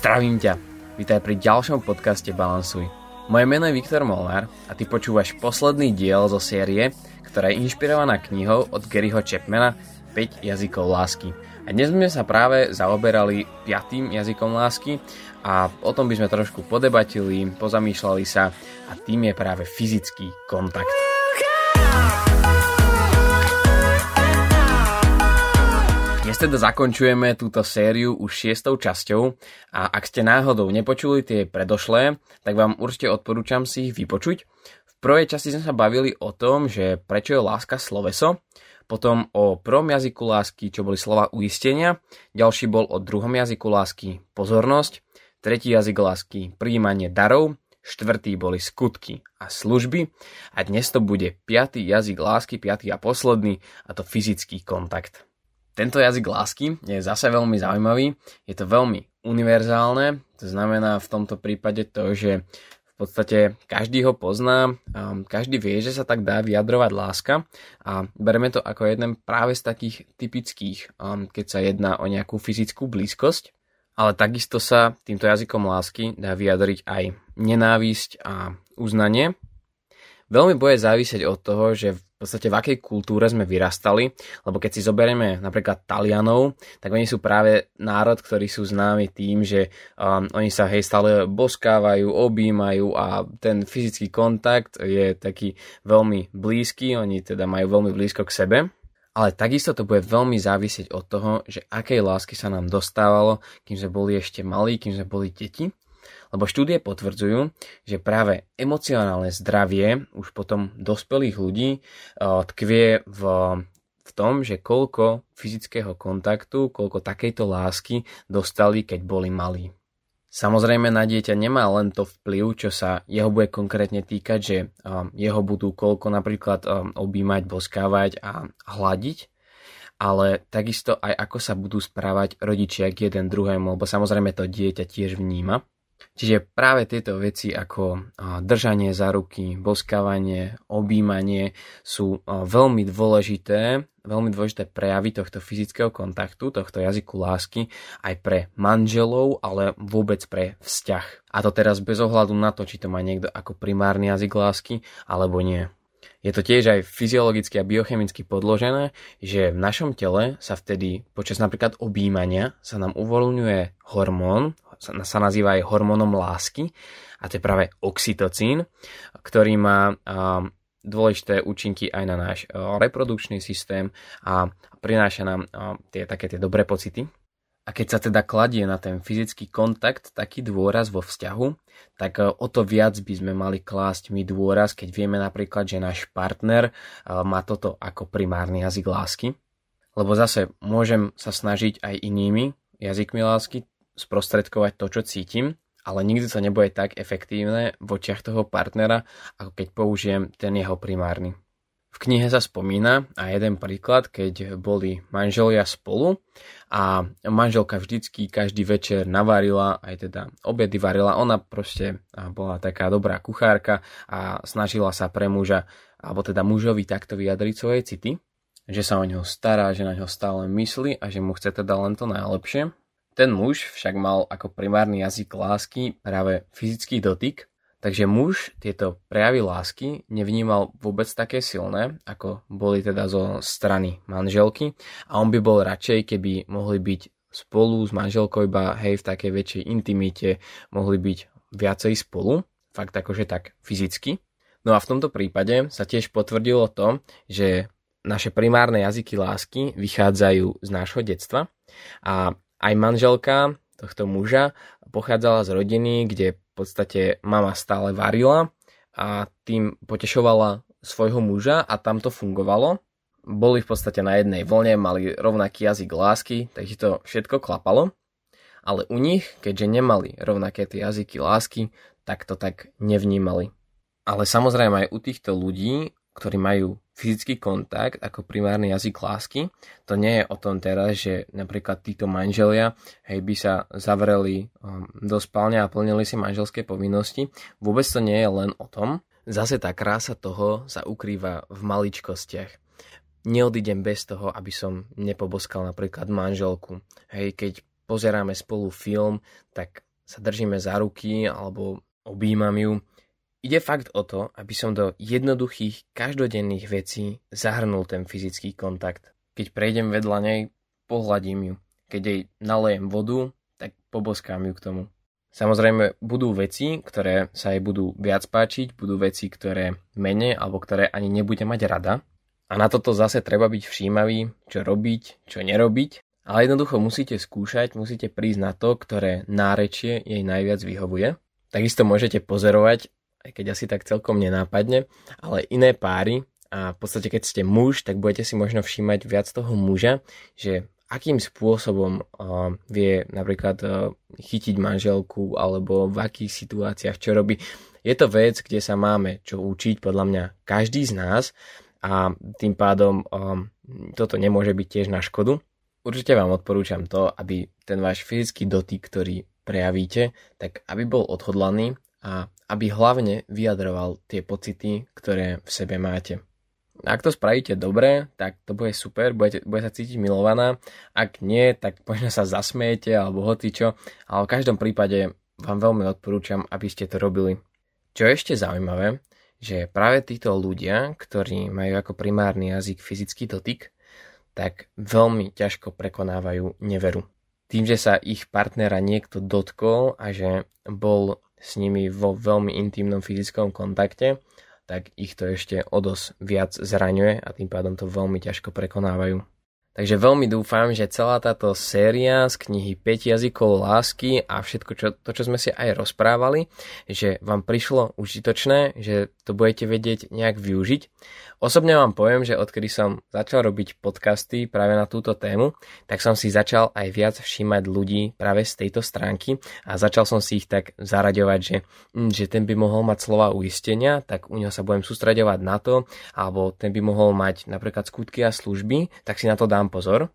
Zdravím ťa, vítaj pri ďalšom podcaste Balansuj. Moje meno je Viktor Molnár a ty počúvaš posledný diel zo série, ktorá je inšpirovaná knihou od Garyho Chapmana 5 jazykov lásky. A dnes sme sa práve zaoberali piatým jazykom lásky a o tom by sme trošku podebatili, pozamýšľali sa a tým je práve fyzický kontakt. Dnes teda zakončujeme túto sériu už šiestou časťou a ak ste náhodou nepočuli tie predošlé, tak vám určite odporúčam si ich vypočuť. V prvej časti sme sa bavili o tom, že prečo je láska sloveso, potom o prvom jazyku lásky, čo boli slova uistenia, ďalší bol o druhom jazyku lásky pozornosť, tretí jazyk lásky príjmanie darov, štvrtý boli skutky a služby a dnes to bude piatý jazyk lásky, piatý a posledný a to fyzický kontakt. Tento jazyk lásky je zase veľmi zaujímavý, je to veľmi univerzálne, to znamená v tomto prípade to, že v podstate každý ho pozná, každý vie, že sa tak dá vyjadrovať láska. A bereme to ako jeden práve z takých typických, keď sa jedná o nejakú fyzickú blízkosť, ale takisto sa týmto jazykom lásky dá vyjadriť aj nenávisť a uznanie. Veľmi bude závisieť od toho, že podstate v akej kultúre sme vyrastali, lebo keď si zoberieme napríklad Talianov, tak oni sú práve národ, ktorí sú známi tým, že um, oni sa hej stále boskávajú, objímajú a ten fyzický kontakt je taký veľmi blízky, oni teda majú veľmi blízko k sebe. Ale takisto to bude veľmi závisieť od toho, že akej lásky sa nám dostávalo, kým sme boli ešte malí, kým sme boli deti lebo štúdie potvrdzujú, že práve emocionálne zdravie už potom dospelých ľudí eh, tkvie v, v tom, že koľko fyzického kontaktu, koľko takejto lásky dostali, keď boli malí. Samozrejme na dieťa nemá len to vplyv, čo sa jeho bude konkrétne týkať, že eh, jeho budú koľko napríklad eh, objímať, boskávať a hľadiť, ale takisto aj ako sa budú správať rodičia k jeden druhému, lebo samozrejme to dieťa tiež vníma. Čiže práve tieto veci ako držanie za ruky, boskávanie, objímanie sú veľmi dôležité, veľmi dôležité prejavy tohto fyzického kontaktu, tohto jazyku lásky aj pre manželov, ale vôbec pre vzťah. A to teraz bez ohľadu na to, či to má niekto ako primárny jazyk lásky alebo nie. Je to tiež aj fyziologicky a biochemicky podložené, že v našom tele sa vtedy počas napríklad objímania sa nám uvoľňuje hormón, sa nazýva aj hormónom lásky a to je práve oxytocín, ktorý má dôležité účinky aj na náš reprodukčný systém a prináša nám tie také tie dobré pocity. A keď sa teda kladie na ten fyzický kontakt taký dôraz vo vzťahu, tak o to viac by sme mali klásť my dôraz, keď vieme napríklad, že náš partner má toto ako primárny jazyk lásky. Lebo zase môžem sa snažiť aj inými jazykmi lásky, sprostredkovať to, čo cítim, ale nikdy to nebude tak efektívne v očiach toho partnera, ako keď použijem ten jeho primárny. V knihe sa spomína a jeden príklad, keď boli manželia spolu a manželka vždycky každý večer navarila, aj teda obedy varila. Ona proste bola taká dobrá kuchárka a snažila sa pre muža, alebo teda mužovi takto vyjadriť svoje city, že sa o neho stará, že na ňo stále myslí a že mu chce teda len to najlepšie. Ten muž však mal ako primárny jazyk lásky práve fyzický dotyk, takže muž tieto prejavy lásky nevnímal vôbec také silné, ako boli teda zo strany manželky. A on by bol radšej, keby mohli byť spolu s manželkou iba hej v takej väčšej intimite, mohli byť viacej spolu, fakt akože tak fyzicky. No a v tomto prípade sa tiež potvrdilo to, že naše primárne jazyky lásky vychádzajú z nášho detstva. A aj manželka tohto muža pochádzala z rodiny, kde podstate mama stále varila a tým potešovala svojho muža a tam to fungovalo. Boli v podstate na jednej vlne, mali rovnaký jazyk lásky, takže to všetko klapalo. Ale u nich, keďže nemali rovnaké tie jazyky lásky, tak to tak nevnímali. Ale samozrejme aj u týchto ľudí ktorí majú fyzický kontakt ako primárny jazyk lásky. To nie je o tom teraz, že napríklad títo manželia hej, by sa zavreli um, do spálne a plnili si manželské povinnosti. Vôbec to nie je len o tom. Zase tá krása toho sa ukrýva v maličkostiach. Neodídem bez toho, aby som nepoboskal napríklad manželku. Hej, keď pozeráme spolu film, tak sa držíme za ruky alebo objímam ju. Ide fakt o to, aby som do jednoduchých, každodenných vecí zahrnul ten fyzický kontakt. Keď prejdem vedľa nej, pohľadím ju. Keď jej nalejem vodu, tak poboskám ju k tomu. Samozrejme, budú veci, ktoré sa jej budú viac páčiť, budú veci, ktoré menej alebo ktoré ani nebude mať rada. A na toto zase treba byť všímavý, čo robiť, čo nerobiť ale jednoducho musíte skúšať, musíte prísť na to, ktoré nárečie jej najviac vyhovuje. Takisto môžete pozerovať, aj keď asi tak celkom nenápadne, ale iné páry a v podstate keď ste muž, tak budete si možno všímať viac toho muža, že akým spôsobom uh, vie napríklad uh, chytiť manželku alebo v akých situáciách čo robí. Je to vec, kde sa máme čo učiť podľa mňa každý z nás a tým pádom um, toto nemôže byť tiež na škodu. Určite vám odporúčam to, aby ten váš fyzický dotyk, ktorý prejavíte, tak aby bol odhodlaný a aby hlavne vyjadroval tie pocity, ktoré v sebe máte. Ak to spravíte dobre, tak to bude super, budete, bude sa cítiť milovaná. Ak nie, tak možno sa zasmejete alebo hocičo, ale v každom prípade vám veľmi odporúčam, aby ste to robili. Čo je ešte zaujímavé, že práve títo ľudia, ktorí majú ako primárny jazyk fyzický dotyk, tak veľmi ťažko prekonávajú neveru. Tým, že sa ich partnera niekto dotkol a že bol s nimi vo veľmi intimnom fyzickom kontakte, tak ich to ešte o dosť viac zraňuje a tým pádom to veľmi ťažko prekonávajú. Takže veľmi dúfam, že celá táto séria z knihy 5 jazykov lásky a všetko čo, to, čo sme si aj rozprávali, že vám prišlo užitočné, že to budete vedieť nejak využiť. Osobne vám poviem, že odkedy som začal robiť podcasty práve na túto tému, tak som si začal aj viac všímať ľudí práve z tejto stránky a začal som si ich tak zaraďovať, že, hm, že ten by mohol mať slova uistenia, tak u neho sa budem sústredovať na to, alebo ten by mohol mať napríklad skutky a služby, tak si na to dám pozor.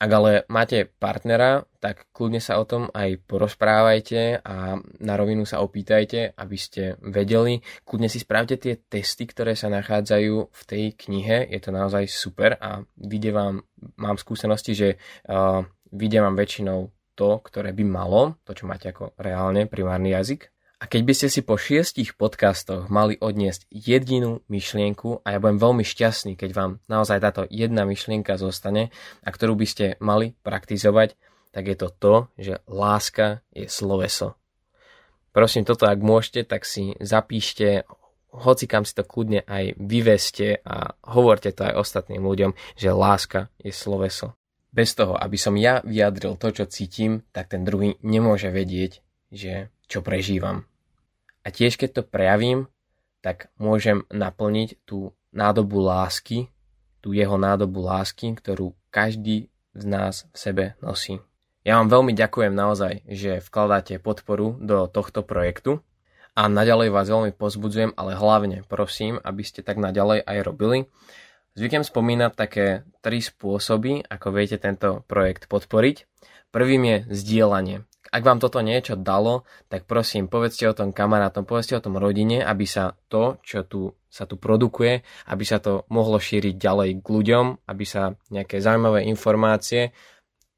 Ak ale máte partnera, tak kľudne sa o tom aj porozprávajte a na rovinu sa opýtajte, aby ste vedeli. Kľudne si spravte tie testy, ktoré sa nachádzajú v tej knihe. Je to naozaj super a vidie vám, mám skúsenosti, že uh, vidie vám väčšinou to, ktoré by malo, to čo máte ako reálne primárny jazyk a keď by ste si po šiestich podcastoch mali odniesť jedinú myšlienku, a ja budem veľmi šťastný, keď vám naozaj táto jedna myšlienka zostane a ktorú by ste mali praktizovať, tak je to to, že láska je sloveso. Prosím, toto ak môžete, tak si zapíšte, hoci kam si to kľudne aj vyveste a hovorte to aj ostatným ľuďom, že láska je sloveso. Bez toho, aby som ja vyjadril to, čo cítim, tak ten druhý nemôže vedieť, že čo prežívam. A tiež keď to prejavím, tak môžem naplniť tú nádobu lásky, tú jeho nádobu lásky, ktorú každý z nás v sebe nosí. Ja vám veľmi ďakujem naozaj, že vkladáte podporu do tohto projektu a naďalej vás veľmi pozbudzujem, ale hlavne prosím, aby ste tak naďalej aj robili. Zvyknem spomínať také tri spôsoby, ako viete tento projekt podporiť. Prvým je zdieľanie ak vám toto niečo dalo, tak prosím, povedzte o tom kamarátom, povedzte o tom rodine, aby sa to, čo tu sa tu produkuje, aby sa to mohlo šíriť ďalej k ľuďom, aby sa nejaké zaujímavé informácie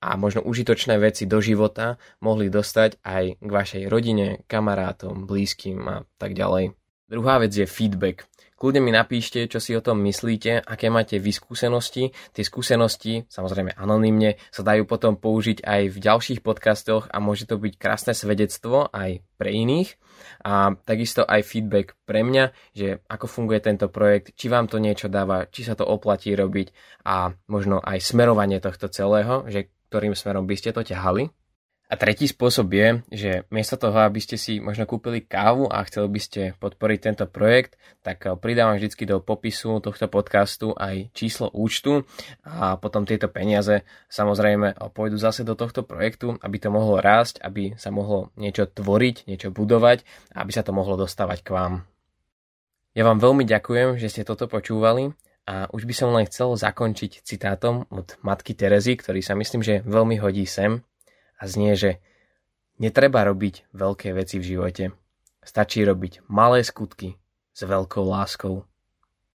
a možno užitočné veci do života mohli dostať aj k vašej rodine, kamarátom, blízkym a tak ďalej. Druhá vec je feedback. Kľudne mi napíšte, čo si o tom myslíte, aké máte vy skúsenosti. Tie skúsenosti, samozrejme anonymne, sa dajú potom použiť aj v ďalších podcastoch a môže to byť krásne svedectvo aj pre iných. A takisto aj feedback pre mňa, že ako funguje tento projekt, či vám to niečo dáva, či sa to oplatí robiť a možno aj smerovanie tohto celého, že ktorým smerom by ste to ťahali. A tretí spôsob je, že miesto toho, aby ste si možno kúpili kávu a chceli by ste podporiť tento projekt, tak eh, pridávam vždy do popisu tohto podcastu aj číslo účtu a potom tieto peniaze samozrejme eh, pôjdu zase do tohto projektu, aby to mohlo rásť, aby sa mohlo niečo tvoriť, niečo budovať aby sa to mohlo dostávať k vám. Ja vám veľmi ďakujem, že ste toto počúvali a už by som len chcel zakončiť citátom od matky Terezy, ktorý sa myslím, že veľmi hodí sem a znie, že netreba robiť veľké veci v živote. Stačí robiť malé skutky s veľkou láskou.